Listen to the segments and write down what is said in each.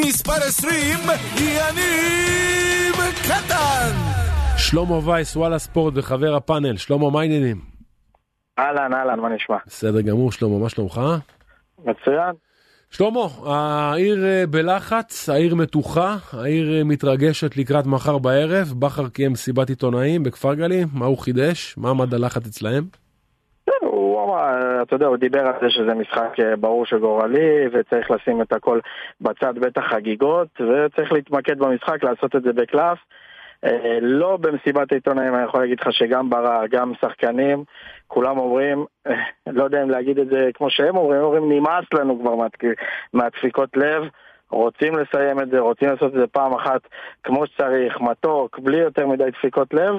מספר 20, יניב קטן! שלמה וייס, וואלה ספורט וחבר הפאנל, שלמה, מה העניינים? אהלן, אהלן, מה נשמע? בסדר גמור, שלמה, מה שלומך? מצוין. שלמה, העיר אה, בלחץ, העיר מתוחה, העיר אה, מתרגשת לקראת מחר בערב, בכר קיים מסיבת עיתונאים בכפר גלים, מה הוא חידש? מה עמד הלחץ אצלהם? כן, הוא אמר, אתה יודע, הוא דיבר על זה שזה משחק אה, ברור שגורלי, וצריך לשים את הכל בצד בטח חגיגות, וצריך להתמקד במשחק, לעשות את זה בקלף. אה, לא במסיבת העיתונאים, אני יכול להגיד לך שגם ברע, גם שחקנים, כולם אומרים, אה, לא יודע אם להגיד את זה כמו שהם אומרים, הם אומרים נמאס לנו כבר מהדפיקות לב, רוצים לסיים את זה, רוצים לעשות את זה פעם אחת כמו שצריך, מתוק, בלי יותר מדי דפיקות לב.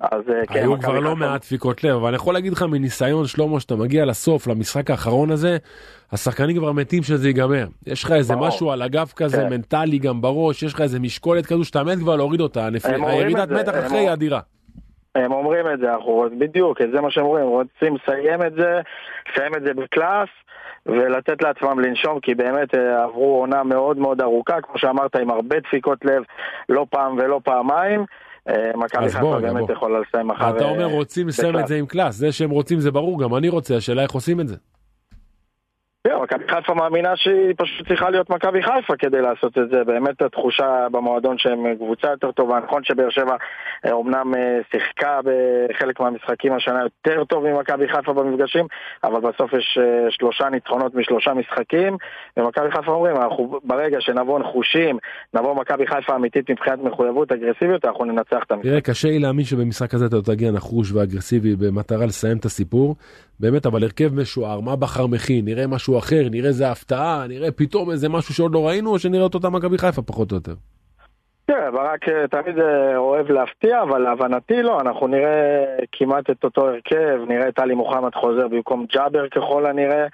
אז אה, כן, היו כבר לא מעט דפיקות לב, אבל אני יכול להגיד לך מניסיון שלמה שאתה מגיע לסוף, למשחק האחרון הזה, השחקנים כבר מתים שזה ייגמר. יש לך איזה. משהו על הגב כזה, כן. מנטלי גם בראש, יש לך איזה משקולת כזו שאתה מת כבר להוריד אותה, הירידת מתח אחרי היא אדירה. הם אומרים את זה, אנחנו בדיוק, זה מה שהם אומרים, רוצים לסיים את זה, לסיים את זה בקלאס. ולתת לעצמם לנשום, כי באמת אה, עברו עונה מאוד מאוד ארוכה, כמו שאמרת, עם הרבה דפיקות לב, לא פעם ולא פעמיים. אה, מכבי חיפה באמת יכולה לסיים מחר. אתה אומר רוצים לסיים את זה עם קלאס, זה שהם רוצים זה ברור, גם אני רוצה, השאלה איך עושים את זה. זהו, מכבי חיפה מאמינה שהיא פשוט צריכה להיות מכבי חיפה כדי לעשות את זה. באמת התחושה במועדון שהם קבוצה יותר טובה. נכון שבאר שבע אומנם אה, שיחקה בחלק מהמשחקים השנה יותר טוב ממכבי חיפה במפגשים, אבל בסוף יש אה, שלושה ניצחונות משלושה משחקים, ומכבי חיפה אומרים, אנחנו ברגע שנבוא נחושים, נבוא מכבי חיפה אמיתית מבחינת מחויבות, אגרסיביות, אנחנו ננצח את המשחק. תראה, קשה לי להאמין שבמשחק הזה אתה תגיע נחוש ואגרסיבי במטרה לסיים את הסיפור. באמת, אבל הרכב משוער, מה בכר מכין, נראה משהו אחר, נראה איזה הפתעה, נראה פתאום איזה משהו שעוד לא ראינו, או שנראה את אותה מכבי חיפה פחות או יותר. כן, ברק אה, תמיד אה, אוהב להפתיע, אבל להבנתי לא, אנחנו נראה כמעט את אותו הרכב, נראה את עלי מוחמד חוזר במקום ג'אבר ככל הנראה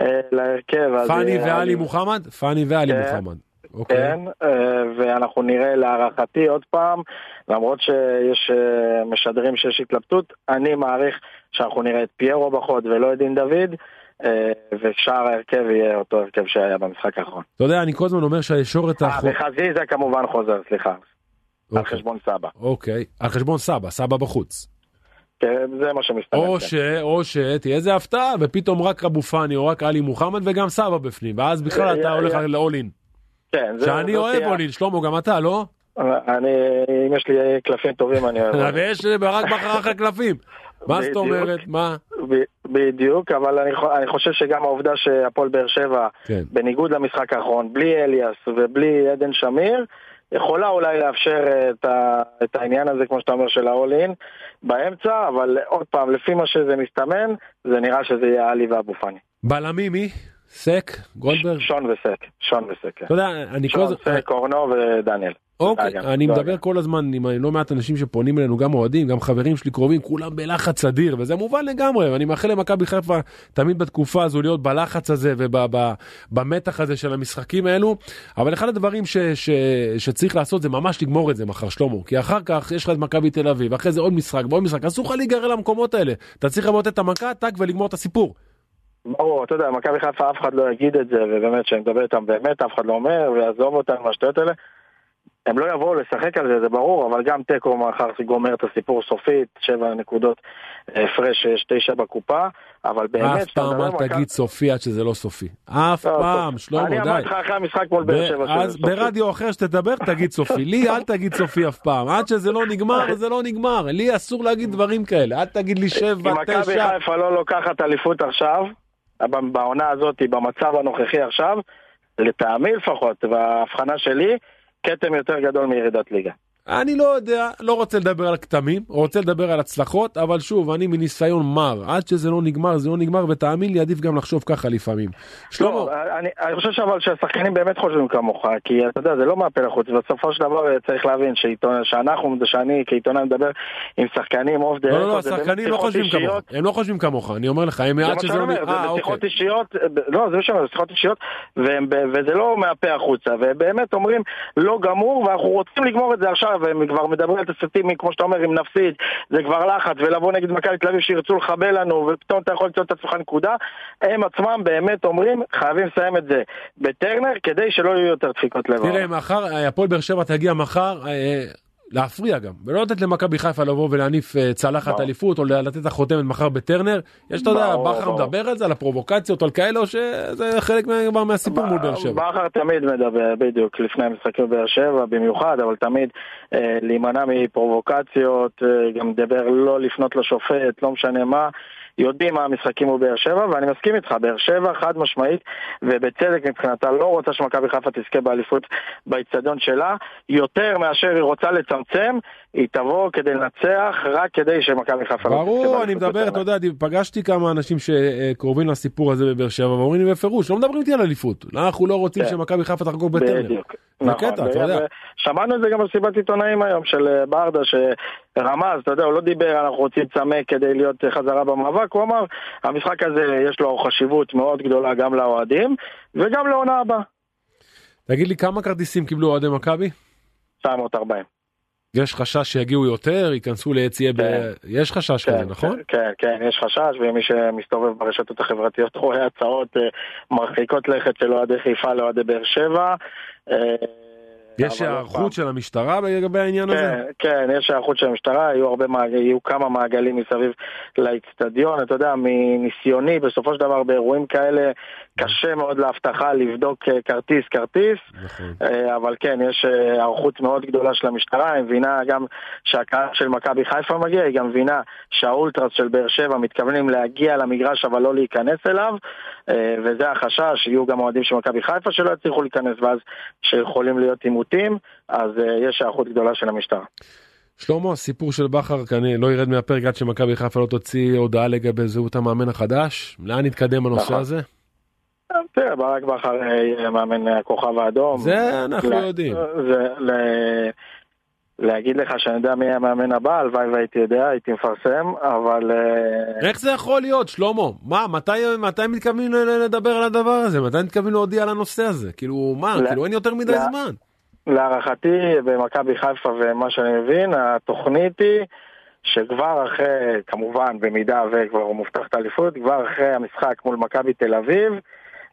אה, להרכב. פאני ועלי מוחמד? פאני ועלי כן. מוחמד. אוקיי. כן, ואנחנו נראה להערכתי עוד פעם, למרות שיש משדרים שיש התלבטות, אני מעריך שאנחנו נראה את פיירו בחוד ולא את דין דוד. אה, ושאר ההרכב יהיה אותו הרכב שהיה במשחק האחרון. אתה יודע, אני כל הזמן אומר שהישורת האחרונה... אה, וחזיזה כמובן חוזר, סליחה. על אוקיי. חשבון סבא. אוקיי, על חשבון סבא, סבא בחוץ. כן, זה מה שמסתכל. או ש... או ש... תהיה איזה הפתעה, ופתאום רק אבו פאני או רק עלי מוחמד וגם סבא בפנים, ואז בכלל אתה הולך לאולין. כן, זה... שאני אוהב אולין, שלמה, גם אתה, לא? אני, אם יש לי קלפים טובים אני אוהב. ויש ברק בכר אחרי קלפים. מה זאת אומרת? מה? בדיוק, אבל אני, אני חושב שגם העובדה שהפועל באר שבע, כן. בניגוד למשחק האחרון, בלי אליאס ובלי עדן שמיר, יכולה אולי לאפשר את, ה, את העניין הזה, כמו שאתה אומר, של ה-all-in באמצע, אבל עוד פעם, לפי מה שזה מסתמן, זה נראה שזה יהיה עלי ואבו פאני. בלמי מי? סק? גולדברג? שון וסק, שון וסק. כן. אתה יודע, אני כל הזמן... שון, סק, אורנו ודניאל. אוקיי, אני מדבר כל הזמן עם לא מעט אנשים שפונים אלינו, גם אוהדים, גם חברים שלי קרובים, כולם בלחץ אדיר, וזה מובן לגמרי, ואני מאחל למכבי חיפה תמיד בתקופה הזו להיות בלחץ הזה ובמתח הזה של המשחקים האלו, אבל אחד הדברים ש, ש, שצריך לעשות זה ממש לגמור את זה מחר, שלמה, כי אחר כך יש לך את מכבי תל אביב, אחרי זה עוד משחק ועוד משחק, אסור לך להיגרר למקומות האלה, אתה צריך למוטט את המכה, טאק ולגמור את הסיפור. ברור, אתה יודע, מכבי חיפה אף אחד לא יגיד את זה, ובאמת, כשאני מדבר איתם באמת, אף אחד לא אומר, ויעזוב אותם מהשטויות האלה. הם לא יבואו לשחק על זה, זה ברור, אבל גם תיקו מחר גומר את הסיפור סופית, שבע נקודות הפרש, יש תשע בקופה, אבל באמת... אף פעם אל תגיד סופי עד שזה לא סופי. אף לא, פעם, שלמה, די. אני אמרתי לך אחרי המשחק מול באר שבע שזה סופי. ברדיו אחר שתדבר תגיד סופי. לי אל תגיד סופי אף פעם. עד שזה לא נגמר, זה לא נגמר. לי אסור להגיד דברים כאלה. אל תגיד לי שבע, תשע. אם מכבי חיפה לא לוקחת אליפות עכשיו, בעונה הזאת, במצב הנוכחי עכשיו, לטעמי לפחות, וההבחנה שלי, כתם יותר גדול מירידת ליגה. אני לא יודע, לא רוצה לדבר על כתמים, רוצה לדבר על הצלחות, אבל שוב, אני מניסיון מר, עד שזה לא נגמר, זה לא נגמר, ותאמין לי, עדיף גם לחשוב ככה לפעמים. שלמה. לא, אני, אני חושב אבל שהשחקנים באמת חושבים כמוך, כי אתה יודע, זה לא מהפה לחוץ, בסופו של דבר צריך להבין שעיתון, שאנחנו, שאני כעיתונאי מדבר עם שחקנים אוף דה לא, לא, לא, השחקנים לא חושבים כמוך, הם לא חושבים כמוך, אני אומר לך, הם מעט שזה לא... נגמר, זה בשיחות אוקיי. אישיות, לא, זה משנה, זה שיחות אישיות, וזה לא מהפה החוצה, ובאמת אומרים, לא גמור, ואנחנו רוצים לגמור את זה עכשיו, והם כבר מדברים על תסריטים, כמו שאתה אומר, אם נפסיד, זה כבר לחץ, ולבוא נגד מכבי תל אביב שירצו לחבל לנו, ופתאום אתה יכול למצוא את עצמך נקודה, הם עצמם באמת אומרים, חייבים לסיים את זה בטרנר, כדי שלא יהיו יותר דפיקות לב. תראה, מחר, הפועל באר שבע תגיע מחר, להפריע גם, ולא לתת למכבי חיפה לבוא ולהניף אה, צלחת אליפות או לתת את החותמת מחר בטרנר. יש, אתה יודע, בכר מדבר על זה, על הפרובוקציות, על כאלה, או שזה חלק מה, מהסיפור מול באר שבע? בכר תמיד מדבר, בדיוק, לפני המשחקים בבאר שבע במיוחד, אבל תמיד אה, להימנע מפרובוקציות, אה, גם מדבר לא לפנות לשופט, לא משנה מה. יודעים מה המשחקים הוא באר שבע, ואני מסכים איתך, באר שבע חד משמעית, ובצדק מבחינתה לא רוצה שמכבי חיפה תזכה באליפות באיצטדיון שלה, יותר מאשר היא רוצה לצמצם, היא תבוא כדי לנצח, רק כדי שמכבי חיפה לא תזכה באליפות. ברור, אני מדבר, אתה יודע, פגשתי כמה אנשים שקרובים לסיפור הזה בבאר שבע, ואומרים לי בפירוש, לא מדברים איתי על אליפות, אנחנו לא רוצים כן. שמכבי חיפה תחגוג בטרנר. נכון, אתה יודע. שמענו את זה גם במסיבת עיתונאים היום של אה, ברדה, שרמז, אתה יודע, הוא לא דיבר, אנחנו רוצים צמק כדי להיות חזרה במאבק, הוא אמר, המשחק הזה יש לו חשיבות מאוד גדולה גם לאוהדים, וגם לעונה הבאה. תגיד לי, כמה כרטיסים קיבלו אוהדי מכבי? 940. יש חשש שיגיעו יותר, ייכנסו ליציאה ב... כן. יש חשש כן, כזה, נכון? כן, כן, יש חשש, ומי שמסתובב ברשתות החברתיות רואה הצעות אה, מרחיקות לכת של אוהדי חיפה לאוהדי באר שבע. יש היערכות של המשטרה לגבי העניין כן, הזה? כן, יש היערכות של המשטרה, יהיו, הרבה. יהיו כמה מעגלים מסביב לאיצטדיון, אתה יודע, מניסיוני, בסופו של דבר באירועים כאלה קשה מאוד להבטחה לבדוק אה, כרטיס כרטיס, נכון. אה, אבל כן, יש אה, היערכות מאוד גדולה של המשטרה, היא מבינה גם שהקהל של מכבי חיפה מגיע, היא גם מבינה שהאולטרס של באר שבע מתכוונים להגיע למגרש אבל לא להיכנס אליו, וזה החשש, יהיו גם אוהדים של מכבי חיפה שלא יצליחו להיכנס ואז שיכולים להיות עימותים, אז יש היערכות גדולה של המשטרה. שלמה, הסיפור של בכר כנראה לא ירד מהפרק עד שמכבי חיפה לא תוציא הודעה לגבי זהות המאמן החדש. לאן נתקדם הנושא נכון. הזה? תראה, ברק בכר יהיה מאמן הכוכב האדום. זה אנחנו יודעים. להגיד לך שאני יודע מי המאמן הבא, הלוואי והייתי יודע, הייתי מפרסם, אבל... אה, איך זה יכול להיות, שלמה? מה, מתי, מתי מתכוונים לדבר על הדבר הזה? מתי מתכוונים להודיע על הנושא הזה? כאילו, מה, כאילו אין יותר מדי זמן. להערכתי, במכבי חיפה ומה שאני מבין, התוכנית היא שכבר אחרי, כמובן, במידה וכבר מובטחת אליפות, כבר אחרי המשחק מול מכבי תל אביב,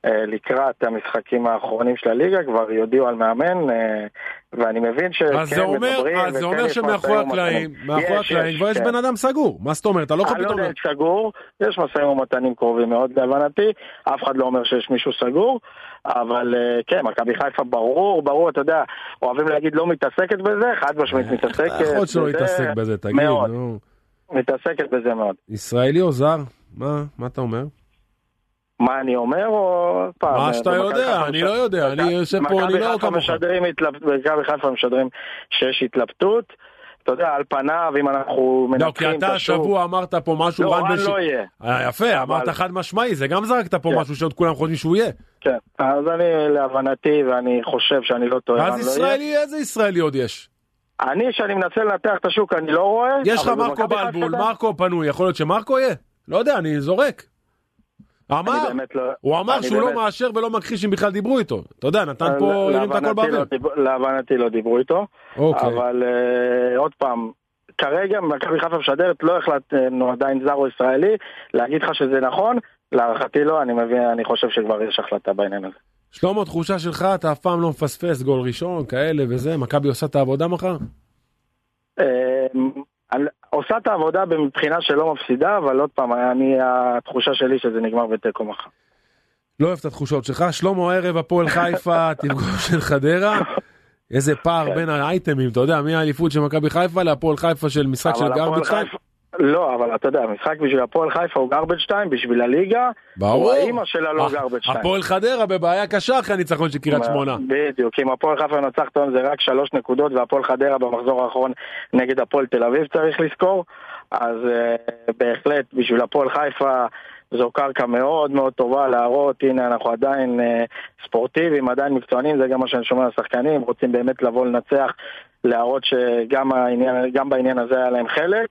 לקראת המשחקים האחרונים של הליגה, כבר יודיעו על מאמן, אה, ואני מבין שכן מדברים. אז זה אומר שמאחורי הקלעים, מאחורי הקלעים כבר יש כן. בן אדם סגור, מה זאת אומרת? אתה לא יכול פתאום... אני לא יודע סגור, יש משאים ומתנים קרובים מאוד להבנתי, אף אחד לא אומר שיש מישהו סגור, אבל אה, כן, מכבי חיפה ברור, ברור, אתה יודע, אוהבים להגיד לא מתעסקת בזה, חד משמעית מתעסקת. יכול שלא מתעסק בזה, תגיד, נו. מתעסקת בזה מאוד. ישראלי או זר? מה, מה אתה אומר? מה אני אומר, או פעם? מה שאתה יודע, אני לא יודע, אני יושב פה, אני לא כמוך. מכבי חיפה משדרים שיש התלבטות. אתה יודע, על פניו, אם אנחנו מנצחים את השוק... לא, כי אתה השבוע אמרת פה משהו... לא, רן לא יהיה. אה, יפה, אמרת חד משמעי, זה גם זרקת פה כן. משהו שעוד כולם חושבים שהוא יהיה. כן, אז אני להבנתי, ואני חושב שאני לא טועה, אז לא ישראלי, איזה ישראלי עוד יש? אני, שאני מנסה לנתח את השוק, אני לא רואה. יש לך מרקו בלבול, מרקו פנוי, יכול להיות שמרקו יהיה? לא יודע, אני זורק. אמר, לא, הוא אמר שהוא לא באמת... לא מאשר ולא מכחיש אם בכלל דיברו איתו. אתה יודע, נתן פה, הרים את הכל באוויר. לא דיב... להבנתי לא דיברו איתו, אוקיי. אבל uh, עוד פעם, כרגע מכבי חיפה משדרת, לא החלטנו עדיין זר או ישראלי, להגיד לך שזה נכון, להערכתי לא, אני מבין, אני חושב שכבר יש החלטה בעניין הזה. שלמה, תחושה שלך, אתה אף פעם לא מפספס גול ראשון, כאלה וזה, מכבי עושה את העבודה מחר? עושה את העבודה מבחינה שלא מפסידה, אבל עוד פעם, אני, התחושה שלי שזה נגמר בתיקו מחר. לא אוהב את התחושות שלך. שלמה ערב הפועל חיפה, תפגוש של חדרה. איזה פער כן. בין האייטמים, אתה יודע, מהאליפות של מכבי חיפה להפועל חיפה של משחק של גרביץ' לא, אבל אתה יודע, משחק בשביל הפועל חיפה הוא גרבג' 2, בשביל הליגה, ברור. הוא האימא שלה לא גרבג' 2. הפועל חדרה בבעיה קשה אחרי הניצחון של קריית שמונה. בדיוק, אם הפועל חיפה נצח טון זה רק שלוש נקודות, והפועל חדרה במחזור האחרון נגד הפועל תל אביב צריך לזכור, אז uh, בהחלט בשביל הפועל חיפה זו קרקע מאוד מאוד טובה להראות, הנה אנחנו עדיין אה, ספורטיביים, עדיין מקצוענים, זה גם מה שאני שומע מהשחקנים, רוצים באמת לבוא לנצח, להראות שגם העניין, גם בעניין הזה היה להם חלק.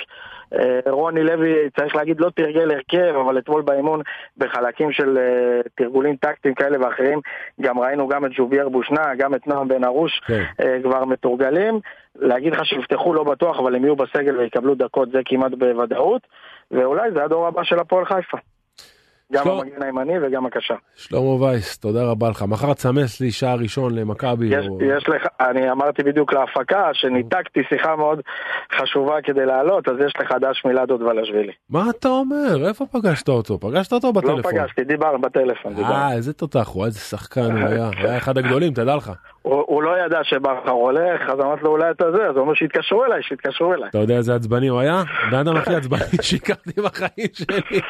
אה, רוני לוי, צריך להגיד, לא תרגל הרכב, אבל אתמול באימון, בחלקים של אה, תרגולים טקטיים כאלה ואחרים, גם ראינו גם את ז'ובייר בושנה, גם את נועם בן ארוש כן. אה, כבר מתורגלים. להגיד לך שיפתחו לא בטוח, אבל הם יהיו בסגל ויקבלו דקות, זה כמעט בוודאות. ואולי זה הדור הבא של הפועל חיפה. גם שלום. המגן הימני וגם הקשר. שלמה וייס, תודה רבה לך. מחר תסמס לי שער ראשון למכבי. יש, או- יש לך, אני אמרתי בדיוק להפקה שניתקתי שיחה מאוד חשובה כדי לעלות, אז יש לך דש מילדות ולשבילי. מה אתה אומר? איפה פגשת אותו? פגשת אותו לא בטלפון. פגשתי, דיברנו בטלפון. אה, איזה תותח הוא, איזה שחקן הוא היה. היה אחד הגדולים, תדע לך. הוא, הוא לא ידע שבכר הולך, אז אמרתי לו אולי אתה זה, אז הוא אומר שיתקשרו אליי, שיתקשרו אליי. אתה יודע איזה עצבני הוא היה? אדם הכי עצבני שהכרתי בחיים שלי.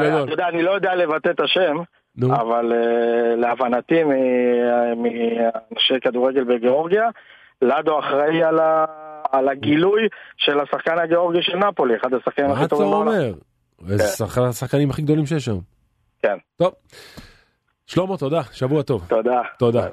כן. אתה- גדול. אתה יודע, אני לא יודע לבטא את השם, נו. אבל אה, להבנתי מ- מאנשי כדורגל בגיאורגיה, לדו אחראי על, ה, על הגילוי של השחקן הגיאורגי של נפולי, אחד השחקנים מה הכי אתה טובים בעולם. אומר? איזה שחק- השחקנים הכי גדולים שיש שם. כן, טוב. שלמה, תודה, שבוע טוב. תודה. תודה.